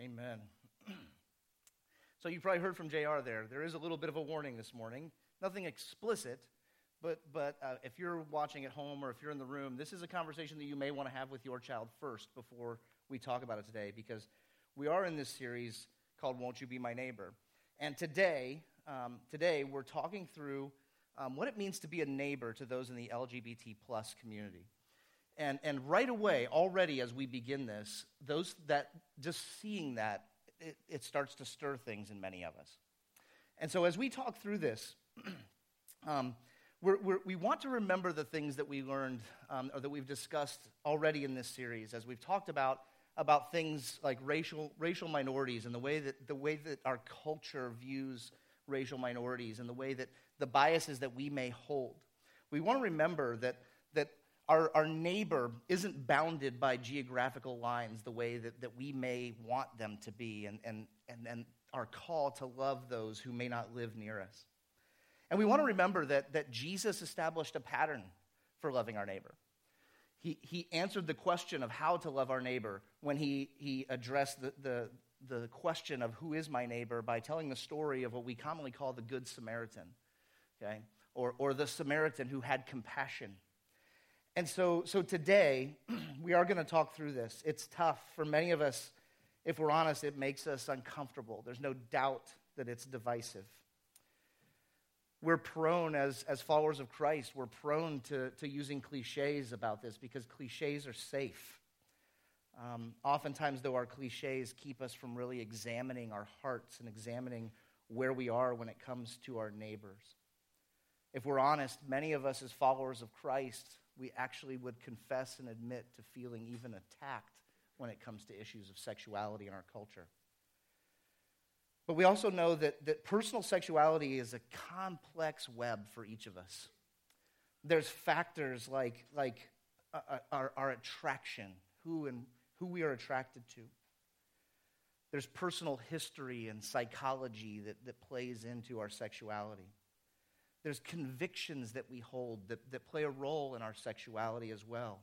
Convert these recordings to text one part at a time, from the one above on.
Amen. so you probably heard from JR there. There is a little bit of a warning this morning. Nothing explicit, but, but uh, if you're watching at home or if you're in the room, this is a conversation that you may want to have with your child first before we talk about it today because we are in this series called Won't You Be My Neighbor. And today, um, today we're talking through um, what it means to be a neighbor to those in the LGBT plus community. And, and right away, already as we begin this, those that just seeing that, it, it starts to stir things in many of us. And so as we talk through this, um, we're, we're, we want to remember the things that we learned um, or that we've discussed already in this series as we've talked about about things like racial, racial minorities and the way, that, the way that our culture views racial minorities and the way that the biases that we may hold. We want to remember that, that our, our neighbor isn't bounded by geographical lines the way that, that we may want them to be, and, and, and, and our call to love those who may not live near us. And we want to remember that, that Jesus established a pattern for loving our neighbor. He, he answered the question of how to love our neighbor when he, he addressed the, the, the question of who is my neighbor by telling the story of what we commonly call the Good Samaritan, okay? Or, or the Samaritan who had compassion and so, so today, we are going to talk through this. It's tough. For many of us, if we're honest, it makes us uncomfortable. There's no doubt that it's divisive. We're prone, as, as followers of Christ, we're prone to, to using cliches about this because cliches are safe. Um, oftentimes, though, our cliches keep us from really examining our hearts and examining where we are when it comes to our neighbors. If we're honest, many of us, as followers of Christ, we actually would confess and admit to feeling even attacked when it comes to issues of sexuality in our culture. But we also know that, that personal sexuality is a complex web for each of us. There's factors like, like uh, uh our, our attraction, who, and, who we are attracted to. There's personal history and psychology that, that plays into our sexuality. There's convictions that we hold that, that play a role in our sexuality as well.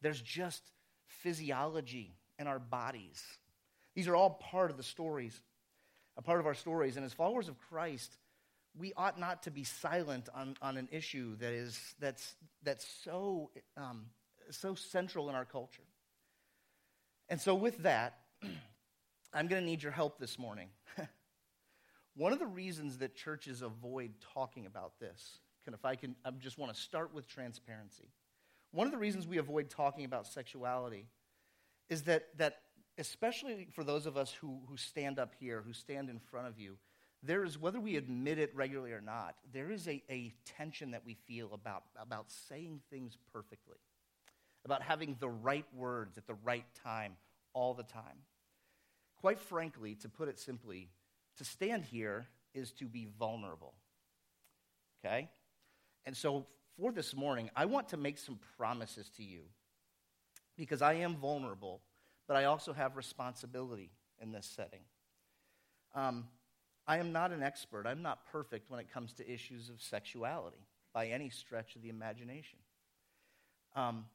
There's just physiology in our bodies. These are all part of the stories, a part of our stories. And as followers of Christ, we ought not to be silent on, on an issue that is, that's, that's so, um, so central in our culture. And so, with that, I'm going to need your help this morning. One of the reasons that churches avoid talking about this, can, if I can, I just want to start with transparency. One of the reasons we avoid talking about sexuality is that, that especially for those of us who, who stand up here, who stand in front of you, there is, whether we admit it regularly or not, there is a, a tension that we feel about, about saying things perfectly, about having the right words at the right time all the time. Quite frankly, to put it simply, to stand here is to be vulnerable. Okay? And so for this morning, I want to make some promises to you because I am vulnerable, but I also have responsibility in this setting. Um, I am not an expert. I'm not perfect when it comes to issues of sexuality by any stretch of the imagination. Um,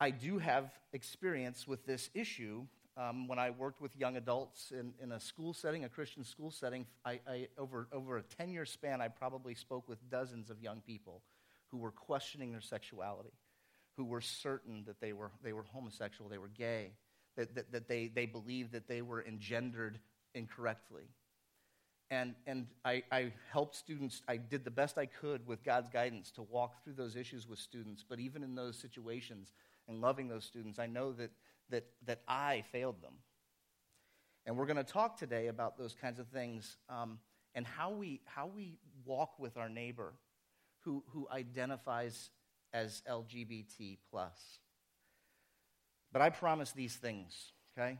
I do have experience with this issue um, when I worked with young adults in, in a school setting, a Christian school setting, I, I, over, over a 10 year span, I probably spoke with dozens of young people who were questioning their sexuality, who were certain that they were, they were homosexual, they were gay, that, that, that they, they believed that they were engendered incorrectly. And, and I, I helped students, I did the best I could with God's guidance to walk through those issues with students. But even in those situations and loving those students, I know that that, that I failed them. And we're going to talk today about those kinds of things um, and how we, how we walk with our neighbor who, who identifies as LGBT. But I promise these things, okay?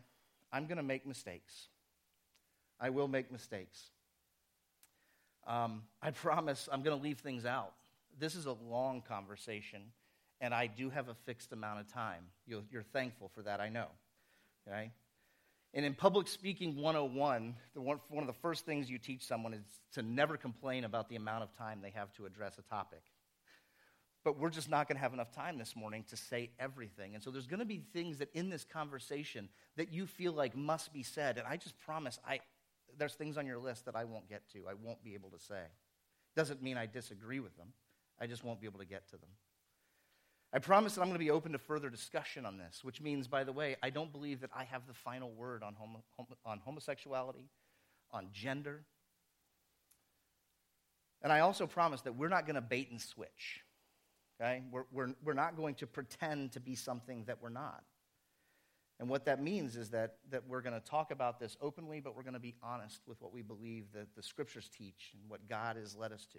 I'm going to make mistakes. I will make mistakes. Um, I promise I'm going to leave things out. This is a long conversation, and I do have a fixed amount of time. you are thankful for that, I know. Okay? And in Public Speaking 101, the one, one of the first things you teach someone is to never complain about the amount of time they have to address a topic. but we're just not going to have enough time this morning to say everything. And so there's going to be things that in this conversation that you feel like must be said. And I just promise, I, there's things on your list that I won't get to, I won't be able to say. Doesn't mean I disagree with them, I just won't be able to get to them. I promise that I'm going to be open to further discussion on this, which means, by the way, I don't believe that I have the final word on, homo, on homosexuality, on gender. And I also promise that we're not going to bait and switch. Okay? We're, we're, we're not going to pretend to be something that we're not. And what that means is that, that we're going to talk about this openly, but we're going to be honest with what we believe that the scriptures teach and what God has led us to.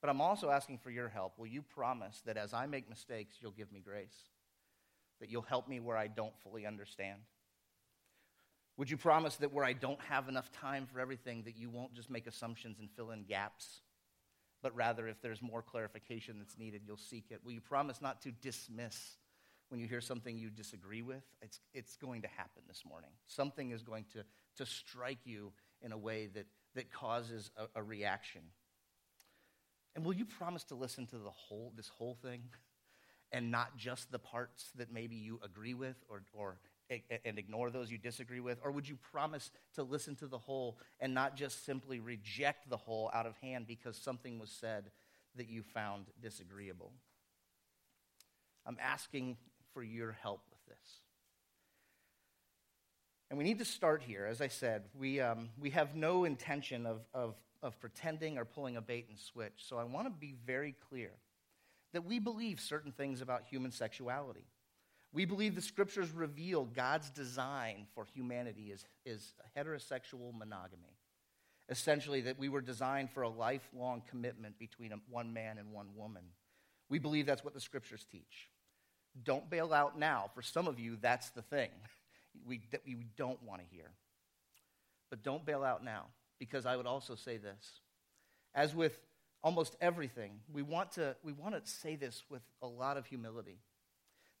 But I'm also asking for your help. Will you promise that as I make mistakes, you'll give me grace? That you'll help me where I don't fully understand? Would you promise that where I don't have enough time for everything, that you won't just make assumptions and fill in gaps? But rather, if there's more clarification that's needed, you'll seek it. Will you promise not to dismiss when you hear something you disagree with? It's, it's going to happen this morning. Something is going to, to strike you in a way that, that causes a, a reaction. And will you promise to listen to the whole, this whole thing and not just the parts that maybe you agree with or, or and ignore those you disagree with? Or would you promise to listen to the whole and not just simply reject the whole out of hand because something was said that you found disagreeable? I'm asking for your help with this. And we need to start here. As I said, we, um, we have no intention of, of, of pretending or pulling a bait and switch. So I want to be very clear that we believe certain things about human sexuality. We believe the scriptures reveal God's design for humanity is, is heterosexual monogamy. Essentially, that we were designed for a lifelong commitment between one man and one woman. We believe that's what the scriptures teach. Don't bail out now. For some of you, that's the thing we, that we don't want to hear. But don't bail out now, because I would also say this. As with almost everything, we want to, we want to say this with a lot of humility.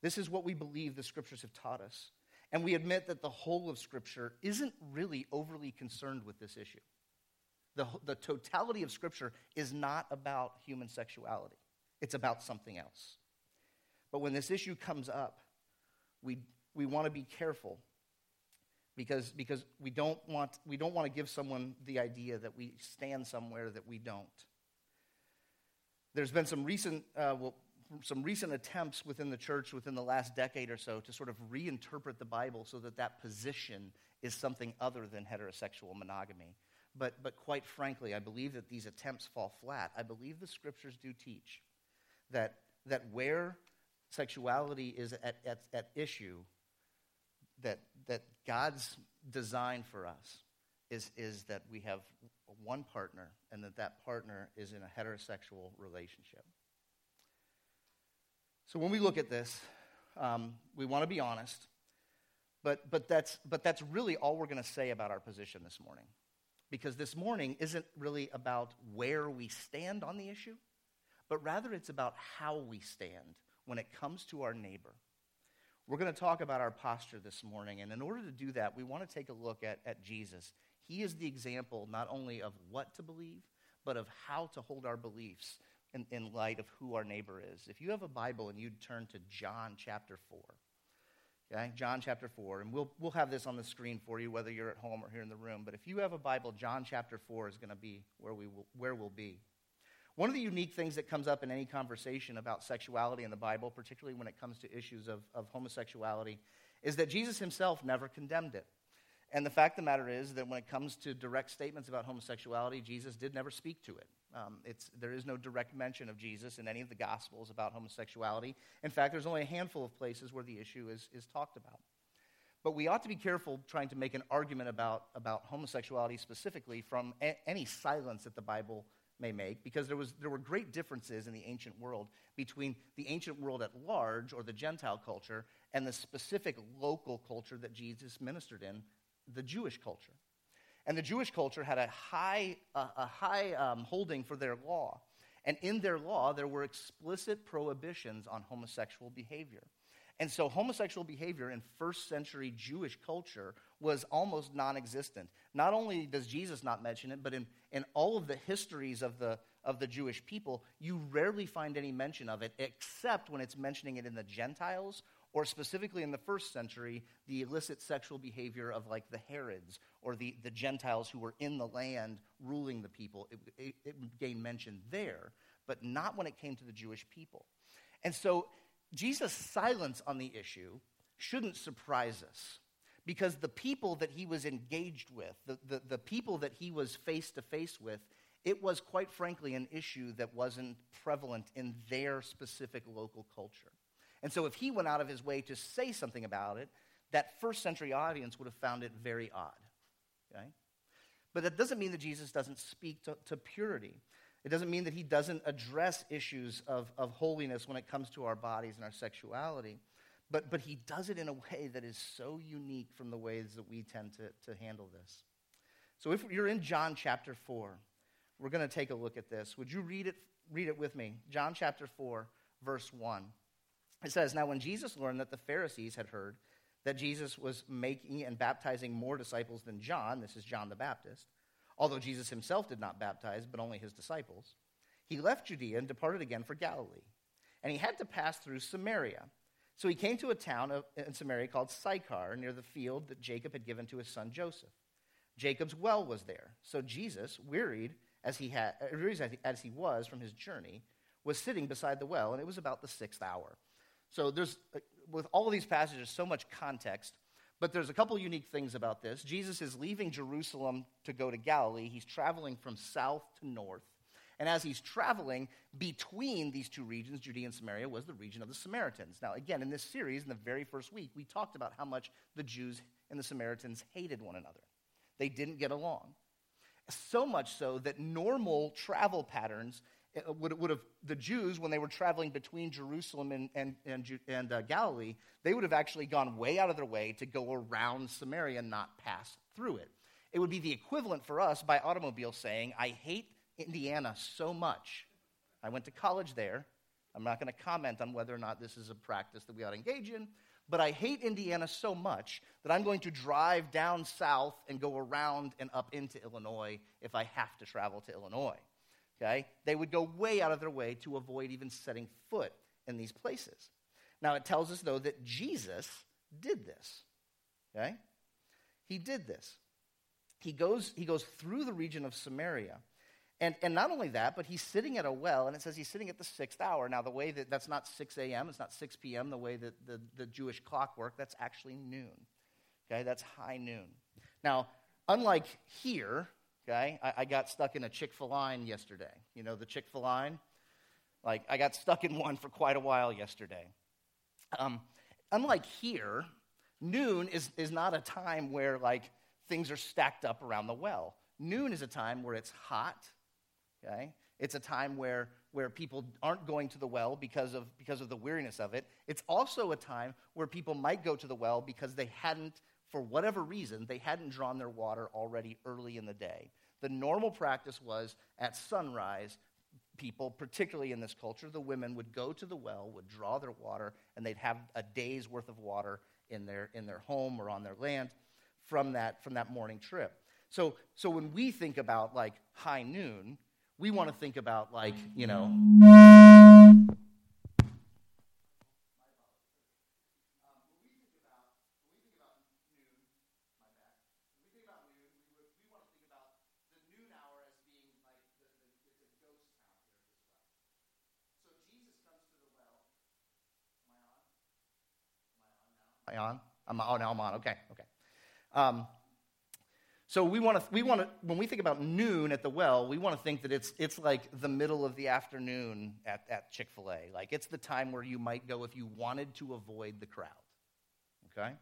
This is what we believe the scriptures have taught us. And we admit that the whole of Scripture isn't really overly concerned with this issue. The, the totality of Scripture is not about human sexuality, it's about something else. But when this issue comes up, we, we want to be careful because, because we, don't want, we don't want to give someone the idea that we stand somewhere that we don't. There's been some recent, uh, well, some recent attempts within the church within the last decade or so to sort of reinterpret the Bible so that that position is something other than heterosexual monogamy. But, but quite frankly, I believe that these attempts fall flat. I believe the scriptures do teach that, that where sexuality is at, at, at issue, that, that God's design for us is, is that we have one partner and that that partner is in a heterosexual relationship. So when we look at this, um, we want to be honest, but, but, that's, but that's really all we're going to say about our position this morning. Because this morning isn't really about where we stand on the issue, but rather it's about how we stand when it comes to our neighbor. We're going to talk about our posture this morning, and in order to do that, we want to take a look at, at Jesus. He is the example not only of what to believe, but of how to hold our beliefs in, in light of who our neighbor is. If you have a Bible and you'd turn to John chapter 4, okay, John chapter 4, and we'll, we'll have this on the screen for you whether you're at home or here in the room, but if you have a Bible, John chapter 4 is going to be where, we will, where we'll be. One of the unique things that comes up in any conversation about sexuality in the Bible, particularly when it comes to issues of, of homosexuality, is that Jesus himself never condemned it. And the fact of the matter is that when it comes to direct statements about homosexuality, Jesus did never speak to it. Um, there is no direct mention of Jesus in any of the Gospels about homosexuality. In fact, there's only a handful of places where the issue is, is talked about. But we ought to be careful trying to make an argument about, about homosexuality specifically from a- any silence that the Bible may make, because there, was, there were great differences in the ancient world between the ancient world at large, or the Gentile culture, and the specific local culture that Jesus ministered in, the Jewish culture. And the Jewish culture had a high, uh, a high um, holding for their law. And in their law, there were explicit prohibitions on homosexual behavior. And so homosexual behavior in first century Jewish culture was almost non existent. Not only does Jesus not mention it, but in, in all of the histories of the, of the Jewish people, you rarely find any mention of it, except when it's mentioning it in the Gentiles, or specifically in the first century, the illicit sexual behavior of like the Herods or the, the Gentiles who were in the land ruling the people. It, it, it gained mention there, but not when it came to the Jewish people. And so Jesus' silence on the issue shouldn't surprise us because the people that he was engaged with, the, the, the people that he was face to face with, it was quite frankly an issue that wasn't prevalent in their specific local culture. And so if he went out of his way to say something about it, that first century audience would have found it very odd. Okay? But that doesn't mean that Jesus doesn't speak to, to purity. It doesn't mean that he doesn't address issues of, of holiness when it comes to our bodies and our sexuality. But, but he does it in a way that is so unique from the ways that we tend to, to handle this. So if you're in John chapter 4, we're going to take a look at this. Would you read it, read it with me? John chapter 4, verse 1. It says, Now when Jesus learned that the Pharisees had heard that Jesus was making and baptizing more disciples than John, this is John the Baptist, although Jesus himself did not baptize, but only his disciples. He left Judea and departed again for Galilee. And he had to pass through Samaria. So he came to a town in Samaria called Sychar, near the field that Jacob had given to his son Joseph. Jacob's well was there. So Jesus, wearied as he, had, as he was from his journey, was sitting beside the well, and it was about the sixth hour. So there's, uh, with all these passages, so much context. But there's a couple unique things about this. Jesus is leaving Jerusalem to go to Galilee. He's traveling from south to north. And as he's traveling between these two regions, Judea and Samaria, was the region of the Samaritans. Now, again, in this series, in the very first week, we talked about how much the Jews and the Samaritans hated one another. They didn't get along. So much so that normal travel patterns would, would have, the Jews, when they were traveling between Jerusalem and, and, and, and uh, Galilee, they would have actually gone way out of their way to go around Samaria and not pass through it. It would be the equivalent for us by automobile saying, I hate Indiana so much. I went to college there. I'm not going to comment on whether or not this is a practice that we ought to engage in, but I hate Indiana so much that I'm going to drive down south and go around and up into Illinois if I have to travel to Illinois okay, they would go way out of their way to avoid even setting foot in these places. Now, it tells us, though, that Jesus did this, okay? He did this. He goes, he goes through the region of Samaria. And, and not only that, but he's sitting at a well, and it says he's sitting at the sixth hour. Now, the way that that's not 6 a.m., it's not 6 p.m., the way that the, the Jewish clock worked, that's actually noon. Okay, that's high noon. Now, unlike here, okay? I, I got stuck in a Chick fil A line yesterday. You know the Chick fil A? line. Like, I got stuck in one for quite a while yesterday. Um, unlike here, noon is, is not a time where, like, things are stacked up around the well. Noon is a time where it's hot, okay? It's a time where, where people aren't going to the well because of, because of the weariness of it. It's also a time where people might go to the well because they hadn't for whatever reason, they hadn't drawn their water already early in the day. The normal practice was at sunrise, people, particularly in this culture, the women would go to the well, would draw their water, and they'd have a day's worth of water in their, in their home or on their land from that, from that morning trip. So, so when we think about like high noon, we want to think about like, you know, I on? I'm, oh, now I'm on. Okay, okay. Um, so we want to, we want to, when we think about noon at the well, we want to think that it's, it's like the middle of the afternoon at, at Chick fil A. Like it's the time where you might go if you wanted to avoid the crowd. Okay?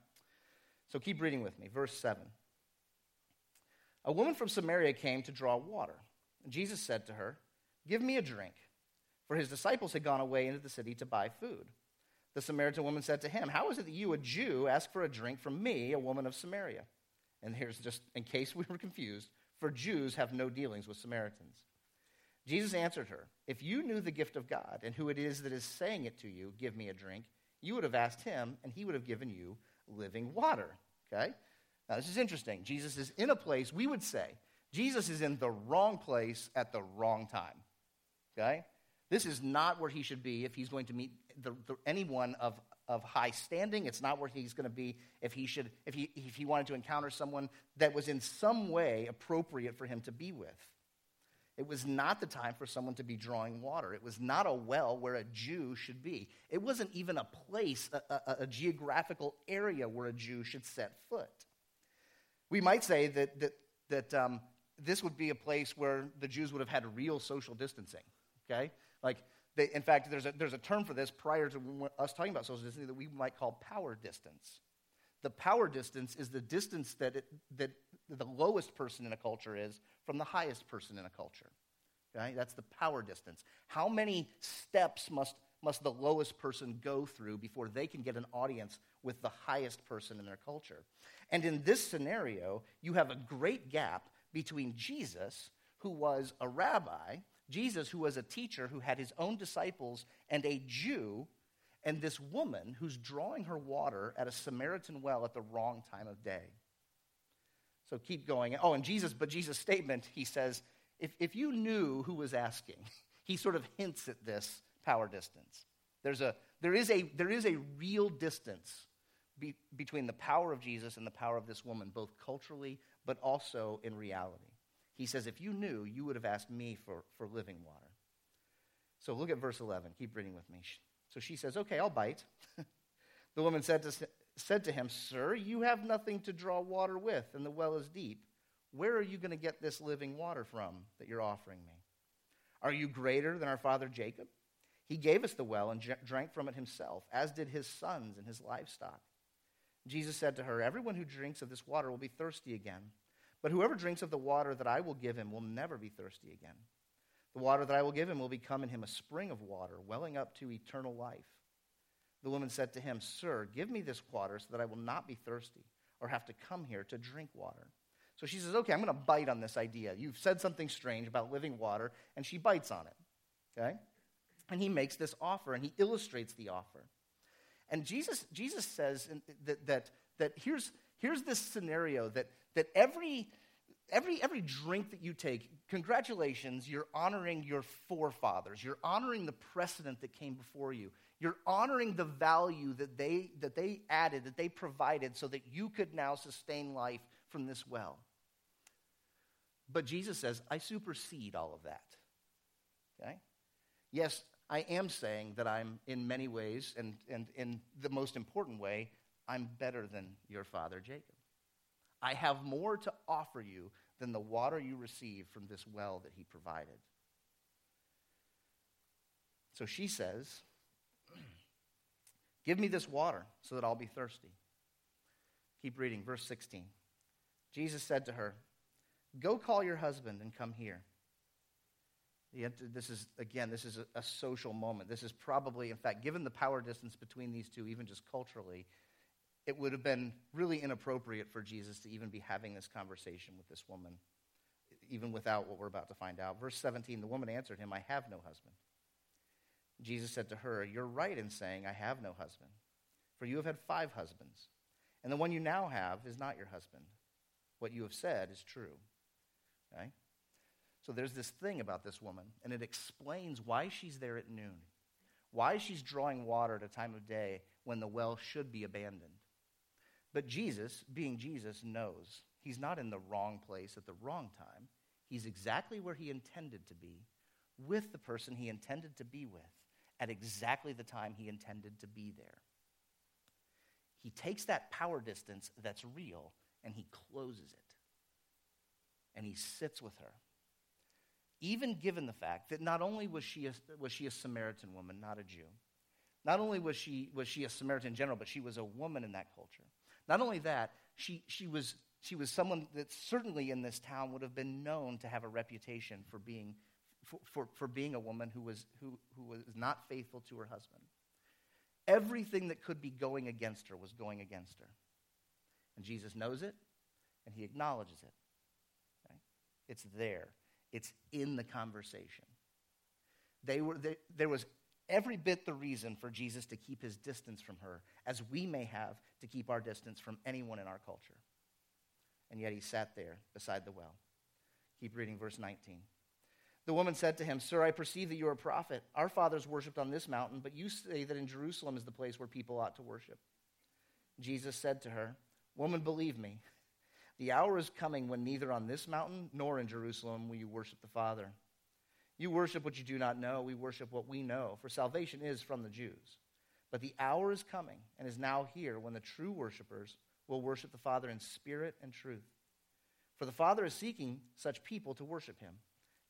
So keep reading with me. Verse 7. A woman from Samaria came to draw water. And Jesus said to her, Give me a drink. For his disciples had gone away into the city to buy food. The Samaritan woman said to him, How is it that you, a Jew, ask for a drink from me, a woman of Samaria? And here's just in case we were confused, for Jews have no dealings with Samaritans. Jesus answered her, If you knew the gift of God and who it is that is saying it to you, Give me a drink, you would have asked him, and he would have given you living water. Okay? Now, this is interesting. Jesus is in a place, we would say, Jesus is in the wrong place at the wrong time. Okay? This is not where he should be if he's going to meet the, the, anyone of, of high standing. It's not where he's going to be if he, should, if, he, if he wanted to encounter someone that was in some way appropriate for him to be with. It was not the time for someone to be drawing water. It was not a well where a Jew should be. It wasn't even a place, a, a, a geographical area where a Jew should set foot. We might say that, that, that um, this would be a place where the Jews would have had real social distancing, okay? Like, in fact, there's a, there's a term for this prior to us talking about social distancing that we might call power distance. The power distance is the distance that, it, that the lowest person in a culture is from the highest person in a culture. Okay? That's the power distance. How many steps must, must the lowest person go through before they can get an audience with the highest person in their culture? And in this scenario, you have a great gap between Jesus, who was a rabbi, Jesus, who was a teacher who had his own disciples, and a Jew, and this woman who's drawing her water at a Samaritan well at the wrong time of day. So keep going. Oh, and Jesus, but Jesus' statement, he says, if, if you knew who was asking, he sort of hints at this power distance. There's a, there, is a, there is a real distance be, between the power of Jesus and the power of this woman, both culturally but also in reality. He says, If you knew, you would have asked me for, for living water. So look at verse 11. Keep reading with me. So she says, Okay, I'll bite. the woman said to, said to him, Sir, you have nothing to draw water with, and the well is deep. Where are you going to get this living water from that you're offering me? Are you greater than our father Jacob? He gave us the well and drank from it himself, as did his sons and his livestock. Jesus said to her, Everyone who drinks of this water will be thirsty again. But whoever drinks of the water that I will give him will never be thirsty again. The water that I will give him will become in him a spring of water, welling up to eternal life. The woman said to him, Sir, give me this water so that I will not be thirsty or have to come here to drink water. So she says, Okay, I'm going to bite on this idea. You've said something strange about living water, and she bites on it. Okay? And he makes this offer, and he illustrates the offer. And Jesus, Jesus says that, that, that here's, here's this scenario that, that every, every, every drink that you take, congratulations, you're honoring your forefathers. You're honoring the precedent that came before you. You're honoring the value that they, that they added, that they provided, so that you could now sustain life from this well. But Jesus says, I supersede all of that. Okay? Yes, I am saying that I'm in many ways, and, and in the most important way, I'm better than your father Jacob. I have more to offer you than the water you receive from this well that he provided. So she says, Give me this water so that I'll be thirsty. Keep reading, verse 16. Jesus said to her, Go call your husband and come here. This is, again, this is a, a, social moment. This is probably, in fact, given the power distance between these two, even just culturally, it would have been really inappropriate for Jesus to even be having this conversation with this woman, even without what we're about to find out. Verse 17 the woman answered him, I have no husband. Jesus said to her, You're right in saying, I have no husband, for you have had five husbands, and the one you now have is not your husband. What you have said is true. Okay? So there's this thing about this woman, and it explains why she's there at noon, why she's drawing water at a time of day when the well should be abandoned. But Jesus, being Jesus, knows he's not in the wrong place at the wrong time. He's exactly where he intended to be, with the person he intended to be with, at exactly the time he intended to be there. He takes that power distance that's real and he closes it. And he sits with her even given the fact that not only was she a, was she a Samaritan woman, not a Jew, not only was she, was she a Samaritan general, but she was a woman in that culture. Not only that, she, she, was, she was someone that certainly in this town would have been known to have a reputation for being, for, for, for being a woman who was, who, who was not faithful to her husband. Everything that could be going against her was going against her. And Jesus knows it, and he acknowledges it. Okay? It's there. It's in the conversation. They were, they, there was every bit the reason for Jesus to keep his distance from her, as we may have to keep our distance from anyone in our culture. And yet he sat there beside the well. Keep reading verse 19. The woman said to him, Sir, I perceive that you are a prophet. Our fathers worshipped on this mountain, but you say that in Jerusalem is the place where people ought to worship. Jesus said to her, Woman, believe me, the hour is coming when neither on this mountain nor in Jerusalem will you worship the Father. You worship what you do not know. We worship what we know, for salvation is from the Jews. But the hour is coming and is now here when the true worshipers will worship the Father in spirit and truth. For the Father is seeking such people to worship him.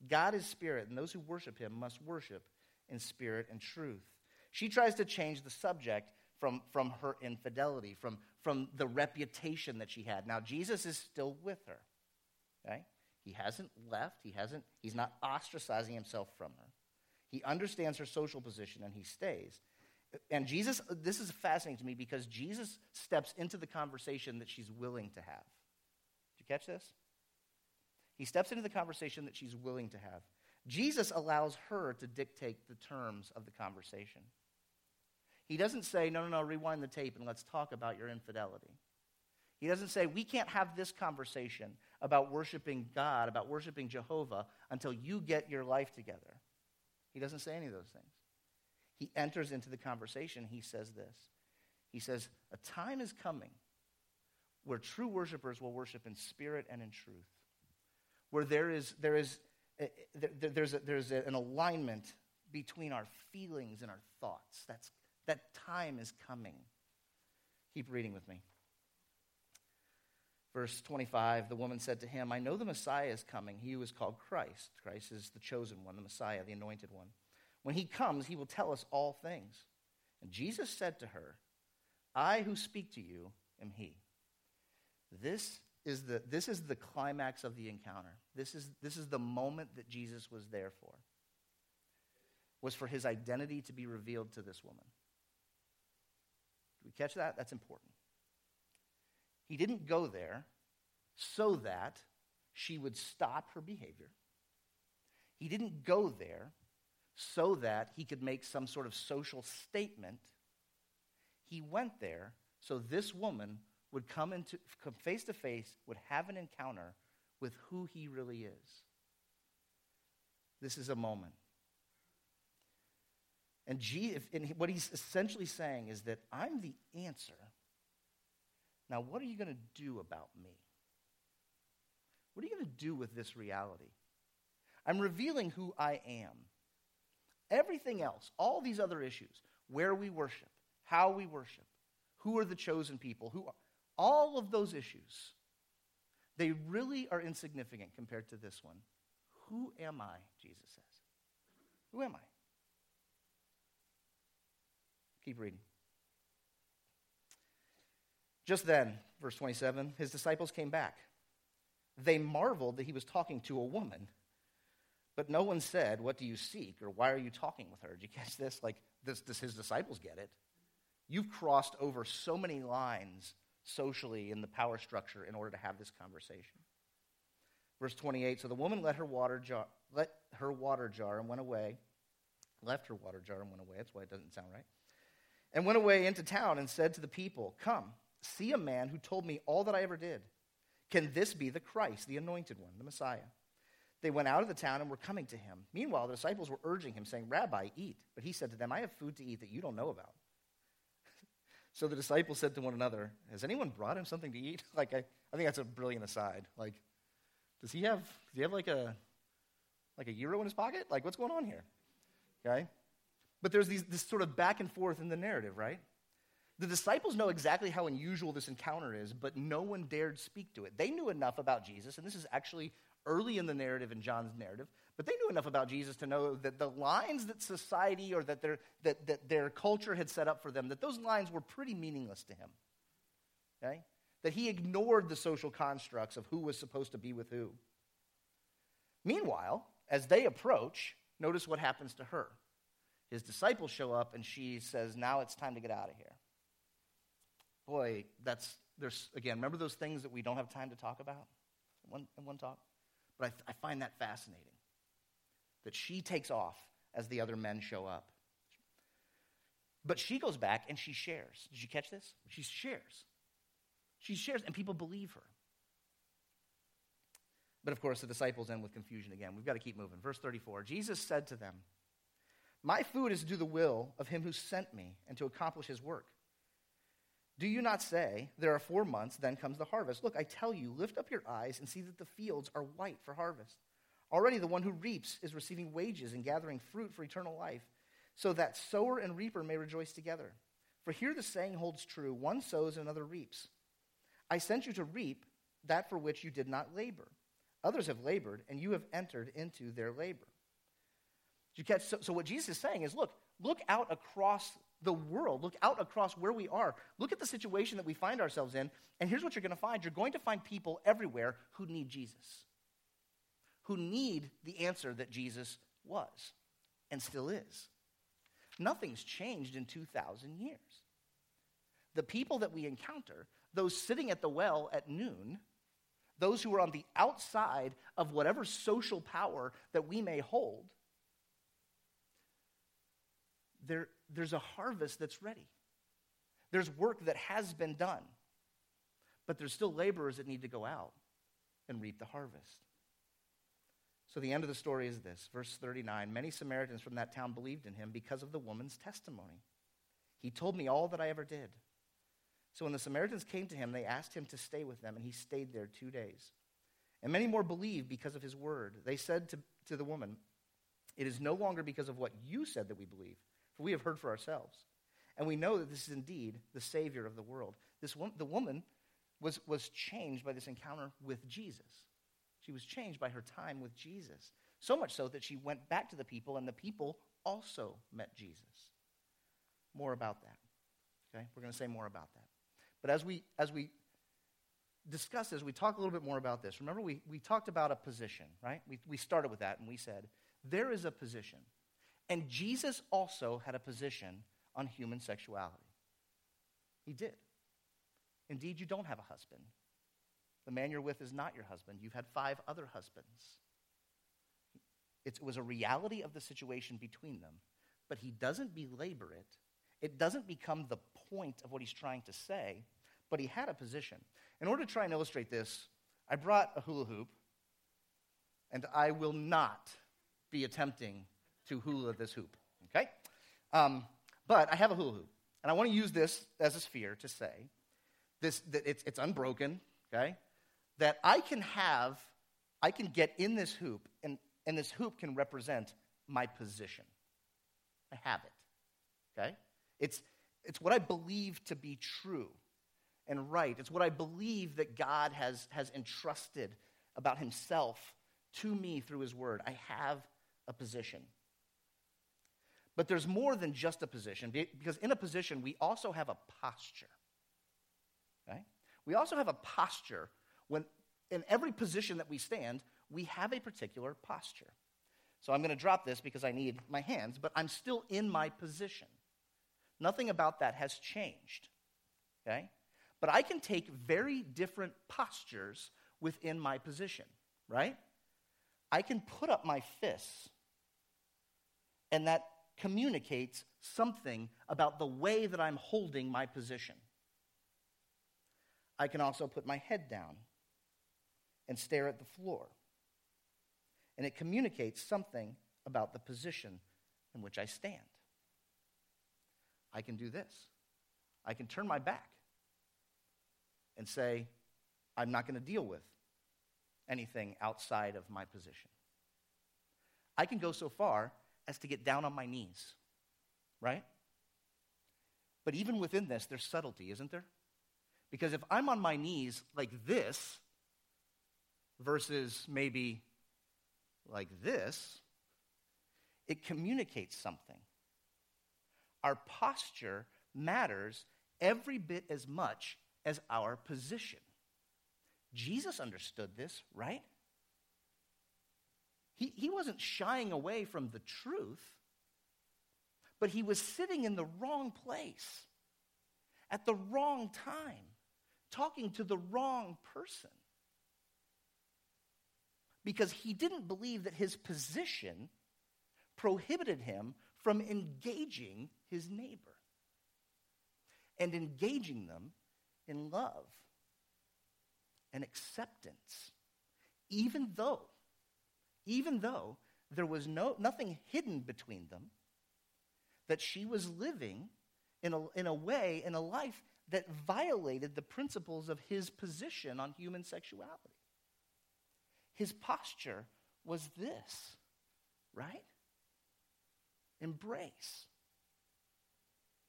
God is spirit, and those who worship him must worship in spirit and truth. She tries to change the subject from, from her infidelity, from, from the reputation that she had. Now, Jesus is still with her. Okay? He hasn't left. He hasn't, he's not ostracizing himself from her. He understands her social position and he stays. And Jesus, this is fascinating to me because Jesus steps into the conversation that she's willing to have. Did you catch this? He steps into the conversation that she's willing to have. Jesus allows her to dictate the terms of the conversation. He doesn't say, no, no, no, rewind the tape and let's talk about your infidelity. He doesn't say, we can't have this conversation about worshiping God, about worshiping Jehovah, until you get your life together. He doesn't say any of those things. He enters into the conversation. He says this He says, A time is coming where true worshipers will worship in spirit and in truth, where there is, there is, eh, eh, there's, a, there's an alignment between our feelings and our thoughts. That's, that time is coming. Keep reading with me. Verse 25 The woman said to him, I know the Messiah is coming. He who is called Christ. Christ is the chosen one, the Messiah, the anointed one. When he comes, he will tell us all things. And Jesus said to her, I who speak to you am he. This is the, this is the climax of the encounter. This is, this is the moment that Jesus was there for, was for his identity to be revealed to this woman. Do we catch that? That's important. He didn't go there so that she would stop her behavior. He didn't go there so that he could make some sort of social statement. He went there so this woman would come into come face to face, would have an encounter with who he really is. This is a moment. And, and what he's essentially saying is that I'm the answer now, what are you going to do about me? What are you going to do with this reality? I'm revealing who I am. Everything else, all these other issues, where we worship, how we worship, who are the chosen people, who are, all of those issues, they really are insignificant compared to this one. Who am I? Jesus says. Who am I? Keep reading. Just then, verse 27, his disciples came back. They marveled that he was talking to a woman, but no one said, What do you seek? or Why are you talking with her? Did you catch this? Like, this, does his disciples get it? You've crossed over so many lines socially in the power structure in order to have this conversation. Verse 28 So the woman let her water jar, let her water jar and went away, left her water jar and went away. That's why it doesn't sound right. And went away into town and said to the people, Come See a man who told me all that I ever did. Can this be the Christ, the anointed one, the Messiah? They went out of the town and were coming to him. Meanwhile, the disciples were urging him, saying, Rabbi, eat. But he said to them, I have food to eat that you don't know about. so the disciples said to one another, Has anyone brought him something to eat? like, I, I think that's a brilliant aside. Like, does he have, does he have like a, like a euro in his pocket? Like, what's going on here? Okay? But there's these, this sort of back and forth in the narrative, right? The disciples know exactly how unusual this encounter is, but no one dared speak to it. They knew enough about Jesus, and this is actually early in the narrative, in John's narrative, but they knew enough about Jesus to know that the lines that society or that their, that, that their culture had set up for them, that those lines were pretty meaningless to him. Okay? That he ignored the social constructs of who was supposed to be with who. Meanwhile, as they approach, notice what happens to her. His disciples show up, and she says, Now it's time to get out of here boy, that's, there's, again, remember those things that we don't have time to talk about in one, in one talk? But I, I find that fascinating that she takes off as the other men show up. But she goes back and she shares. Did you catch this? She shares. She shares, and people believe her. But of course, the disciples end with confusion again. We've got to keep moving. Verse 34 Jesus said to them, My food is to do the will of him who sent me and to accomplish his work. Do you not say, There are four months, then comes the harvest? Look, I tell you, lift up your eyes and see that the fields are white for harvest. Already the one who reaps is receiving wages and gathering fruit for eternal life, so that sower and reaper may rejoice together. For here the saying holds true one sows and another reaps. I sent you to reap that for which you did not labor. Others have labored, and you have entered into their labor. You catch? So, so what Jesus is saying is look, look out across the world. Look out across where we are. Look at the situation that we find ourselves in. And here's what you're going to find you're going to find people everywhere who need Jesus, who need the answer that Jesus was and still is. Nothing's changed in 2,000 years. The people that we encounter, those sitting at the well at noon, those who are on the outside of whatever social power that we may hold, there, there's a harvest that's ready. There's work that has been done. But there's still laborers that need to go out and reap the harvest. So the end of the story is this verse 39 Many Samaritans from that town believed in him because of the woman's testimony. He told me all that I ever did. So when the Samaritans came to him, they asked him to stay with them, and he stayed there two days. And many more believed because of his word. They said to, to the woman, It is no longer because of what you said that we believe, for we have heard for ourselves. And we know that this is indeed the Savior of the world. This the woman was, was changed by this encounter with Jesus. She was changed by her time with Jesus. So much so that she went back to the people, and the people also met Jesus. More about that. Okay? We're going to say more about that. But as we, as we discuss this, we talk a little bit more about this. Remember, we, we talked about a position, right? We, we started with that, and we said, there is a position and Jesus also had a position on human sexuality. He did. Indeed, you don't have a husband. The man you're with is not your husband. You've had five other husbands. It was a reality of the situation between them, but he doesn't belabor it. It doesn't become the point of what he's trying to say, but he had a position. In order to try and illustrate this, I brought a hula hoop, and I will not be attempting to hula this hoop, okay? Um, but I have a hula hoop, and I want to use this as a sphere to say this, that it's, it's unbroken, okay? That I can have, I can get in this hoop, and, and this hoop can represent my position. I have it, okay? It's, it's what I believe to be true and right. It's what I believe that God has, has entrusted about himself to me through his word. I have a position. But there's more than just a position, because in a position, we also have a posture. Okay? We also have a posture when, in every position that we stand, we have a particular posture. So I'm going to drop this because I need my hands, but I'm still in my position. Nothing about that has changed. Okay? But I can take very different postures within my position, right? I can put up my fists, and that communicates something about the way that I'm holding my position. I can also put my head down and stare at the floor. And it communicates something about the position in which I stand. I can do this. I can turn my back and say, I'm not going to deal with anything outside of my position. I can go so far as to get down on my knees, right? But even within this, there's subtlety, isn't there? Because if I'm on my knees like this versus maybe like this, it communicates something. Our posture matters every bit as much as our position. Jesus understood this, right? He, he wasn't shying away from the truth, but he was sitting in the wrong place at the wrong time, talking to the wrong person. Because he didn't believe that his position prohibited him from engaging his neighbor. and engaging them in love and acceptance, even though, even though there was no, nothing hidden between them, that she was living in a, in a way, in a life that violated the principles of his position on human sexuality. His posture was this, right? Embrace.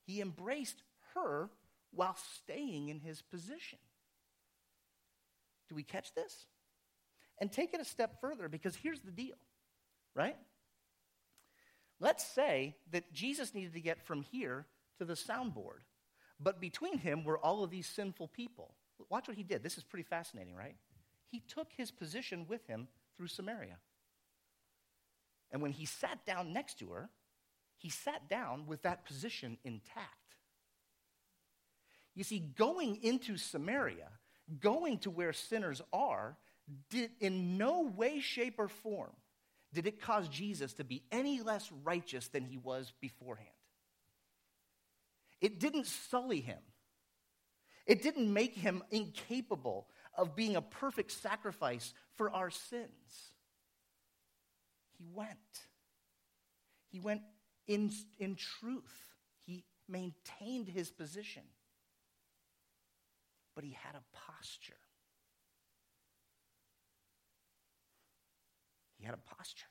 He embraced her while staying in his position. Do we catch this? And take it a step further because here's the deal, right? Let's say that Jesus needed to get from here to the soundboard, but between him were all of these sinful people. Watch what he did. This is pretty fascinating, right? He took his position with him through Samaria. And when he sat down next to her, he sat down with that position intact. You see, going into Samaria, going to where sinners are, did in no way, shape, or form did it cause Jesus to be any less righteous than he was beforehand. It didn't sully him. It didn't make him incapable of being a perfect sacrifice for our sins. He went. He went in, in truth. He maintained his position. But he had a posture. He had a posture.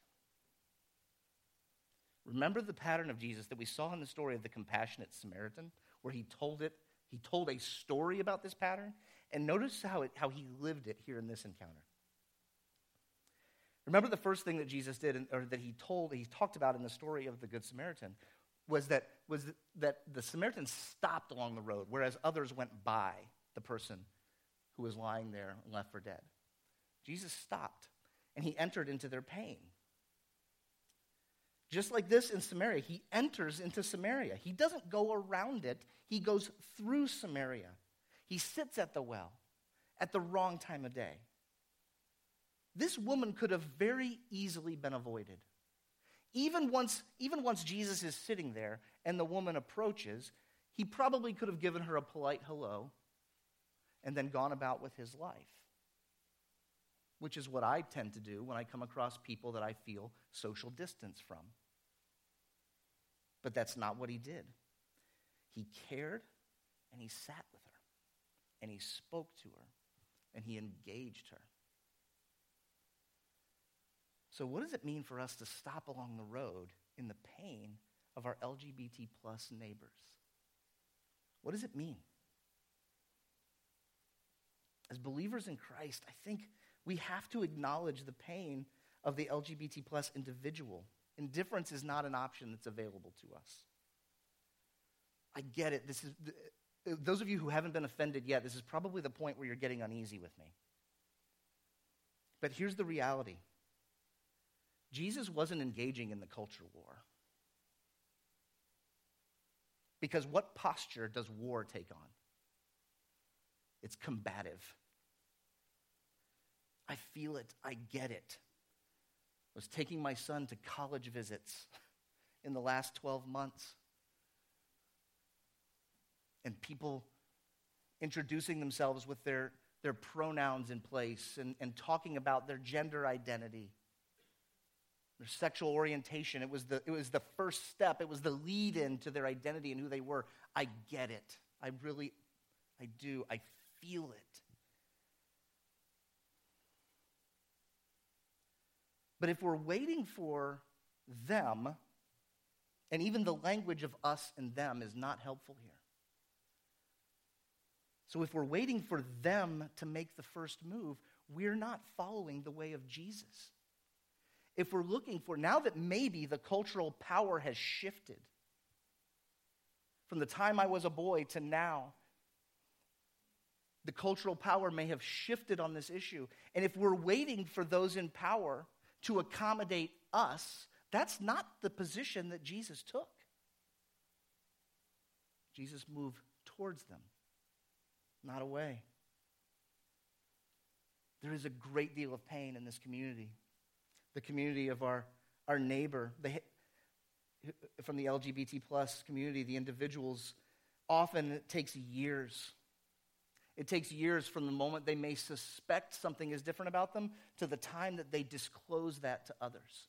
Remember the pattern of Jesus that we saw in the story of the compassionate Samaritan, where he told it, he told a story about this pattern? And notice how, it, how he lived it here in this encounter. Remember the first thing that Jesus did, or that he told, he talked about in the story of the Good Samaritan, was that, was that the Samaritan stopped along the road, whereas others went by the person who was lying there and left for dead. Jesus stopped and he entered into their pain. Just like this in Samaria, he enters into Samaria. He doesn't go around it, he goes through Samaria. He sits at the well at the wrong time of day. This woman could have very easily been avoided. Even once, even once Jesus is sitting there and the woman approaches, he probably could have given her a polite hello and then gone about with his life which is what I tend to do when I come across people that I feel social distance from. But that's not what he did. He cared and he sat with her and he spoke to her and he engaged her. So, what does it mean for us to stop along the road in the pain of our LGBT plus neighbors? What does it mean? As believers in Christ, I think we have to acknowledge the pain of the LGBT plus individual. Indifference is not an option that's available to us. I get it. This is uh, those of you who haven't been offended yet, this is probably the point where you're getting uneasy with me. But here's the reality. Jesus wasn't engaging in the culture war. Because what posture does war take on? It's combative. I feel it. I get it. I was taking my son to college visits in the last 12 months. And people introducing themselves with their, their pronouns in place and, and talking about their gender identity, their sexual orientation. It was, the, it was the first step, it was the lead in to their identity and who they were. I get it. I really, I do. I feel it. But if we're waiting for them, and even the language of us and them is not helpful here. So if we're waiting for them to make the first move, we're not following the way of Jesus. If we're looking for, now that maybe the cultural power has shifted from the time I was a boy to now, the cultural power may have shifted on this issue. And if we're waiting for those in power to accommodate us, that's not the position that Jesus took. Jesus moved towards them, not away. There is a great deal of pain in this community. The community of our, our neighbor, from the LGBT plus community, the individuals often it takes years. It takes years from the moment they may suspect something is different about them to the time that they disclose that to others.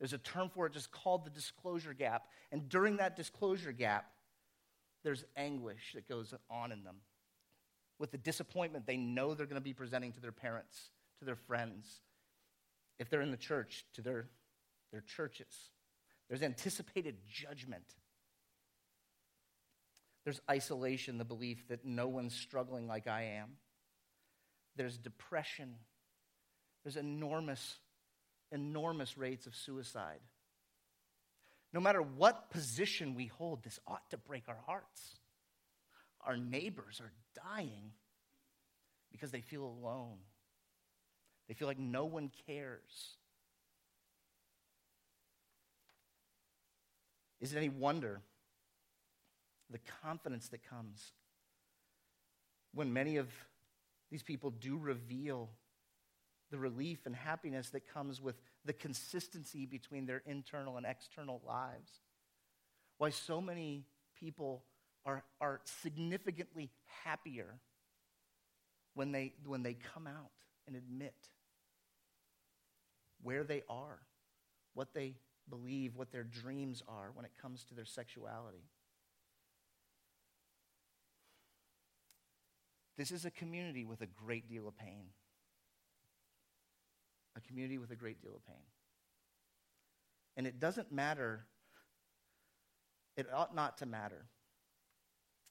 There's a term for it just called the disclosure gap. And during that disclosure gap, there's anguish that goes on in them. With the disappointment they know they're going to be presenting to their parents, to their friends, if they're in the church, to their, their churches. There's anticipated judgment. There's isolation, the belief that no one's struggling like I am. There's depression. There's enormous enormous rates of suicide. No matter what position we hold, this ought to break our hearts. Our neighbors are dying because they feel alone. They feel like no one cares. Is it any wonder the confidence that comes when many of these people do reveal the relief and happiness that comes with the consistency between their internal and external lives. Why so many people are, are significantly happier when they, when they come out and admit where they are, what they believe, what their dreams are when it comes to their sexuality. This is a community with a great deal of pain a community with a great deal of pain. And it doesn't matter, it ought not to matter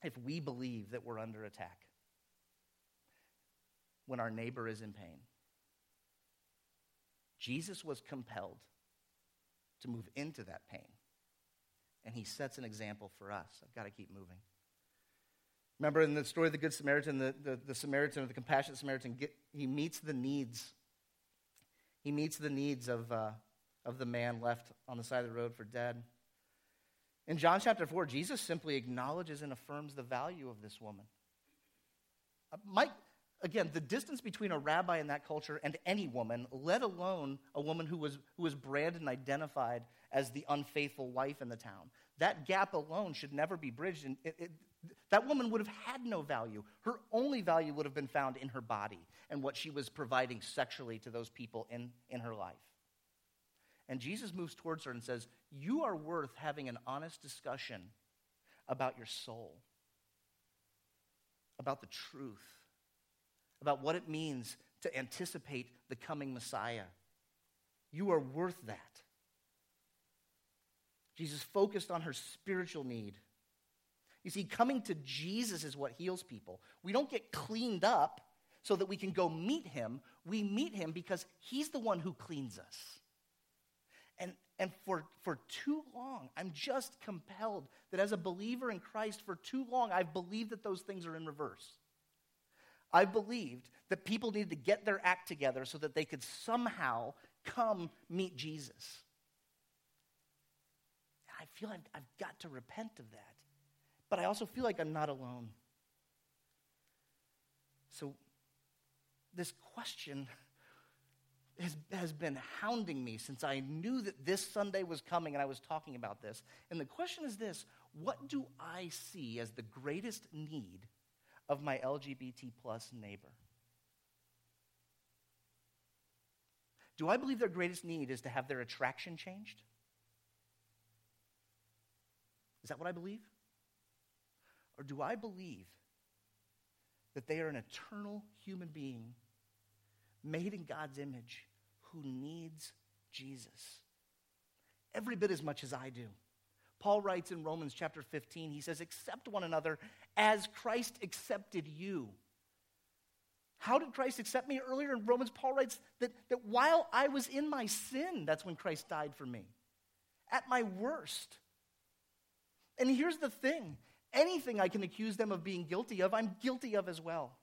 if we believe that we're under attack when our neighbor is in pain. Jesus was compelled to move into that pain. And he sets an example for us. I've got to keep moving. Remember in the story of the Good Samaritan, the, the, the Samaritan, the compassionate Samaritan, get, he meets the needs he meets the needs of, uh, of the man left on the side of the road for dead. In John chapter 4, Jesus simply acknowledges and affirms the value of this woman. Uh, Mike, again, the distance between a rabbi in that culture and any woman, let alone a woman who was, who was branded and identified as the unfaithful wife in the town, that gap alone should never be bridged. And it, it, that woman would have had no value. Her only value would have been found in her body and what she was providing sexually to those people in, in her life. And Jesus moves towards her and says, You are worth having an honest discussion about your soul, about the truth, about what it means to anticipate the coming Messiah. You are worth that. Jesus focused on her spiritual need you see, coming to Jesus is what heals people. We don't get cleaned up so that we can go meet him. We meet him because he's the one who cleans us. And, and for, for too long, I'm just compelled that as a believer in Christ, for too long, I've believed that those things are in reverse. I've believed that people needed to get their act together so that they could somehow come meet Jesus. I feel I've, I've got to repent of that but I also feel like I'm not alone. So, this question has, has been hounding me since I knew that this Sunday was coming and I was talking about this. And the question is this What do I see as the greatest need of my LGBT plus neighbor? Do I believe their greatest need is to have their attraction changed? Is that what I believe? Or do I believe that they are an eternal human being made in God's image who needs Jesus? Every bit as much as I do. Paul writes in Romans chapter 15, he says, Accept one another as Christ accepted you. How did Christ accept me? Earlier in Romans, Paul writes that, that while I was in my sin, that's when Christ died for me. At my worst. And here's the thing Anything I can accuse them of being guilty of, I'm guilty of as well.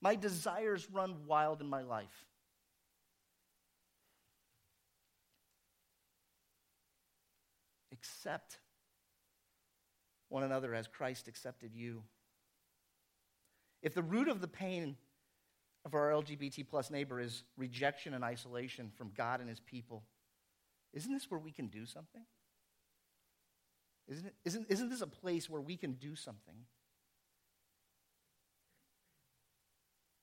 My desires run wild in my life. Accept one another as Christ accepted you. If the root of the pain of our LGBT plus neighbor is rejection and isolation from God and his people, isn't this where we can do something? Isn't, it, isn't, isn't this a place where we can do something?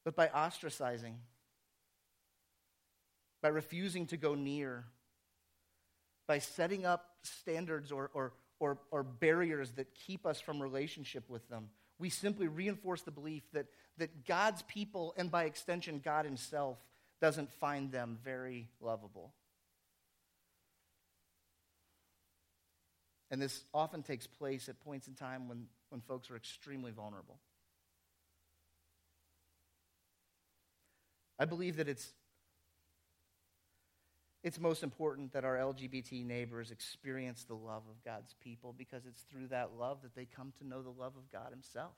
But by ostracizing, by refusing to go near, by setting up standards or, or, or, or barriers that keep us from relationship with them, we simply reinforce the belief that, that God's people, and by extension, God Himself, doesn't find them very lovable. And this often takes place at points in time when, when folks are extremely vulnerable. I believe that it's, it's most important that our LGBT neighbors experience the love of God's people because it's through that love that they come to know the love of God Himself.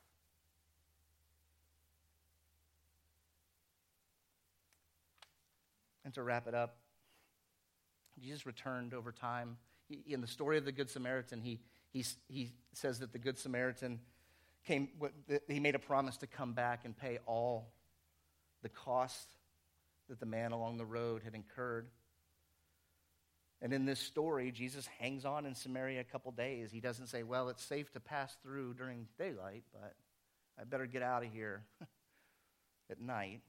And to wrap it up, Jesus returned over time in the story of the Good Samaritan, he, he, he says that the Good Samaritan came, he made a promise to come back and pay all the cost that the man along the road had incurred. And in this story, Jesus hangs on in Samaria a couple days. He doesn't say, Well, it's safe to pass through during daylight, but I better get out of here at night.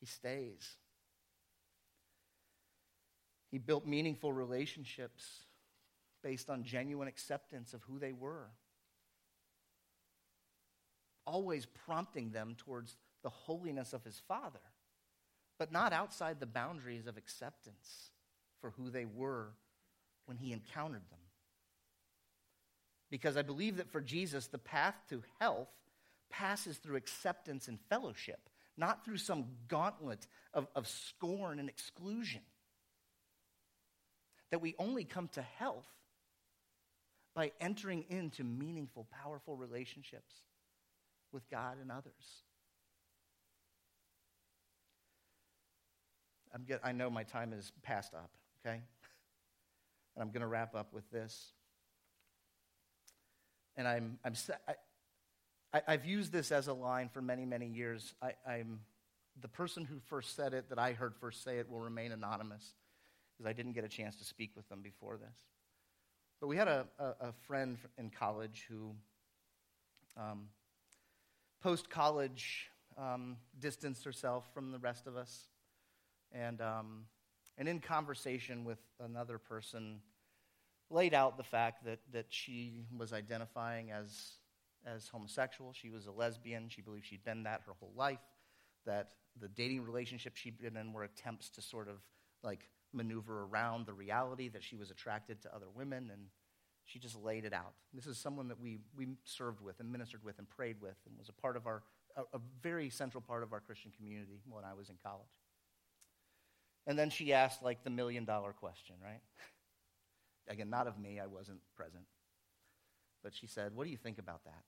He stays. He built meaningful relationships based on genuine acceptance of who they were, always prompting them towards the holiness of his Father, but not outside the boundaries of acceptance for who they were when he encountered them. Because I believe that for Jesus, the path to health passes through acceptance and fellowship, not through some gauntlet of, of scorn and exclusion that we only come to health by entering into meaningful, powerful relationships with God and others. I'm get, I know my time is passed up, okay? And I'm going to wrap up with this. And I'm, I'm, I, have used this as a line for many, many years. I, I'm the person who first said it, that I heard first say it, will remain anonymous because I didn't get a chance to speak with them before this. But we had a, a, a friend in college who, um, post college, um, distanced herself from the rest of us. And, um, and in conversation with another person, laid out the fact that, that she was identifying as, as homosexual. She was a lesbian. She believed she'd been that her whole life. That the dating relationship she'd been in were attempts to sort of like maneuver around the reality that she was attracted to other women, and she just laid it out. This is someone that we, we served with and ministered with and prayed with and was a part of our, a, a very central part of our Christian community when I was in college. And then she asked, like, the million dollar question, right? Again, not of me, I wasn't present. But she said, What do you think about that?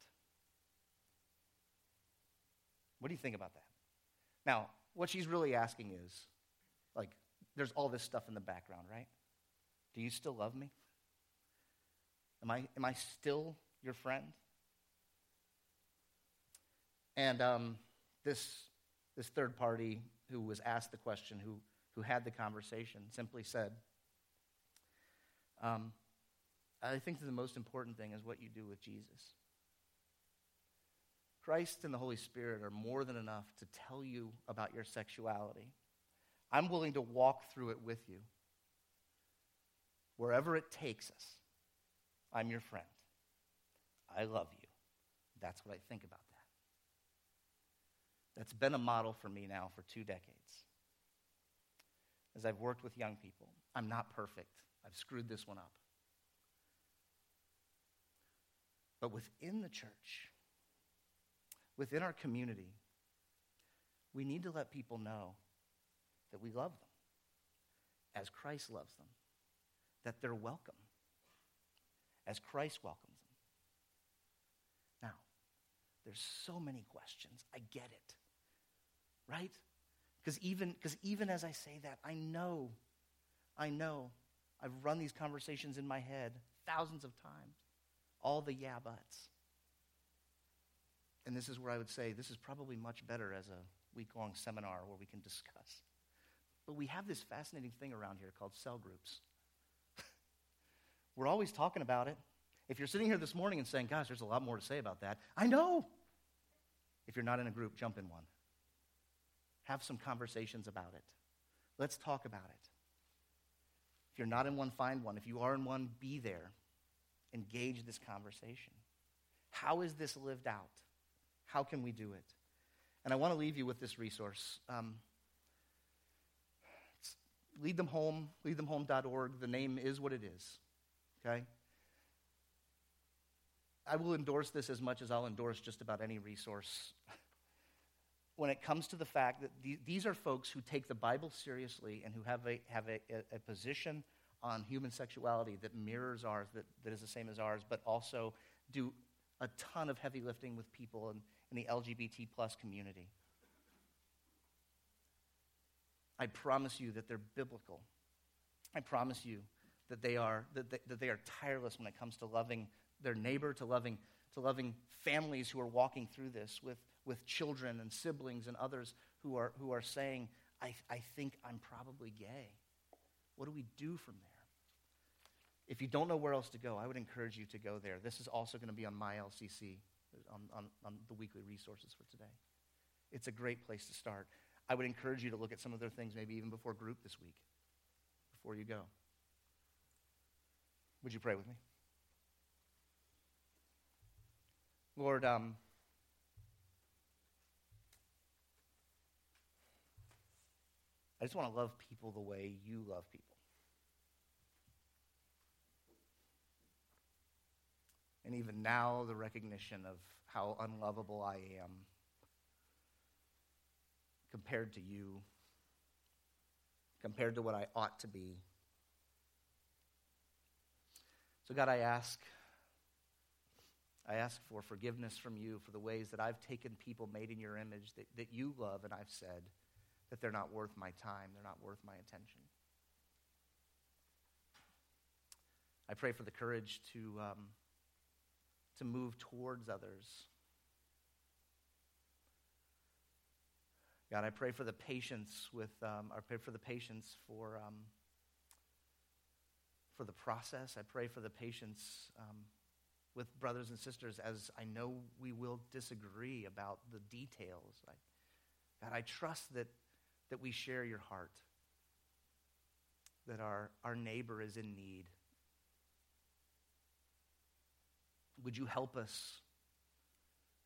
What do you think about that? Now, what she's really asking is, there's all this stuff in the background, right? Do you still love me? Am I, am I still your friend? And um, this, this third party who was asked the question, who, who had the conversation, simply said, um, I think that the most important thing is what you do with Jesus. Christ and the Holy Spirit are more than enough to tell you about your sexuality I'm willing to walk through it with you. Wherever it takes us, I'm your friend. I love you. That's what I think about that. That's been a model for me now for two decades. As I've worked with young people, I'm not perfect. I've screwed this one up. But within the church, within our community, we need to let people know that we love them as Christ loves them, that they're welcome as Christ welcomes them. Now, there's so many questions. I get it. Right? Because even, because even as I say that, I know, I know, I've run these conversations in my head thousands of times. All the yeah buts. And this is where I would say this is probably much better as a week long seminar where we can discuss. But we have this fascinating thing around here called cell groups, We're always talking about it. If you're sitting here this morning and saying, gosh, there's a lot more to say about that, I know. If you're not in a group, jump in one. Have some conversations about it. Let's talk about it. If you're not in one, find one. If you are in one, be there. Engage this conversation. How is this lived out? How can we do it? And I want to leave you with this resource. Um, lead them home, leadthemhome.org. The name is what it is. Okay? I will endorse this as much as I'll endorse just about any resource. when it comes to the fact that these are folks who take the Bible seriously and who have a, have a, a, position on human sexuality that mirrors ours, that, that is the same as ours, but also do a ton of heavy lifting with people in, in the LGBT plus community. I promise you that they're biblical. I promise you that they are, that they, that they are tireless when it comes to loving their neighbor, to loving, to loving families who are walking through this with, with children and siblings and others who are, who are saying, I, I think I'm probably gay. What do we do from there? If you don't know where else to go, I would encourage you to go there. This is also going to be on my LCC, on, on, on the weekly resources for today. It's a great place to start. I would encourage you to look at some of their things, maybe even before group this week, before you go. Would you pray with me? Lord, um, I just want to love people the way you love people. And even now, the recognition of how unlovable I am compared to you, compared to what I ought to be. So, God, I ask. I ask for forgiveness from you for the ways that I've taken people made in your image that, that you love, and I've said that they're not worth my time, they're not worth my attention. I pray for the courage to, um, to move towards others. God, I pray for the patience with, um, I pray for the patience for, um, for the process. I pray for the patience um, with brothers and sisters as I know we will disagree about the details. I, God, I trust that, that we share your heart, that our, our neighbor is in need. Would you help us?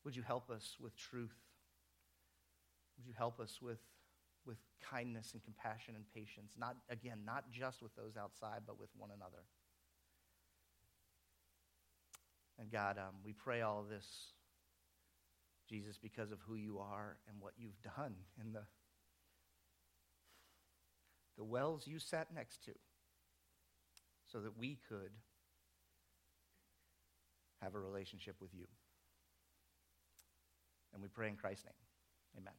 Would you help us with truth? Would you help us with, with kindness and compassion and patience? Not, again, not just with those outside, but with one another. And God, um, we pray all this, Jesus, because of who you are and what you've done in the, the wells you sat next to so that we could have a relationship with you. And we pray in Christ's name. Amen.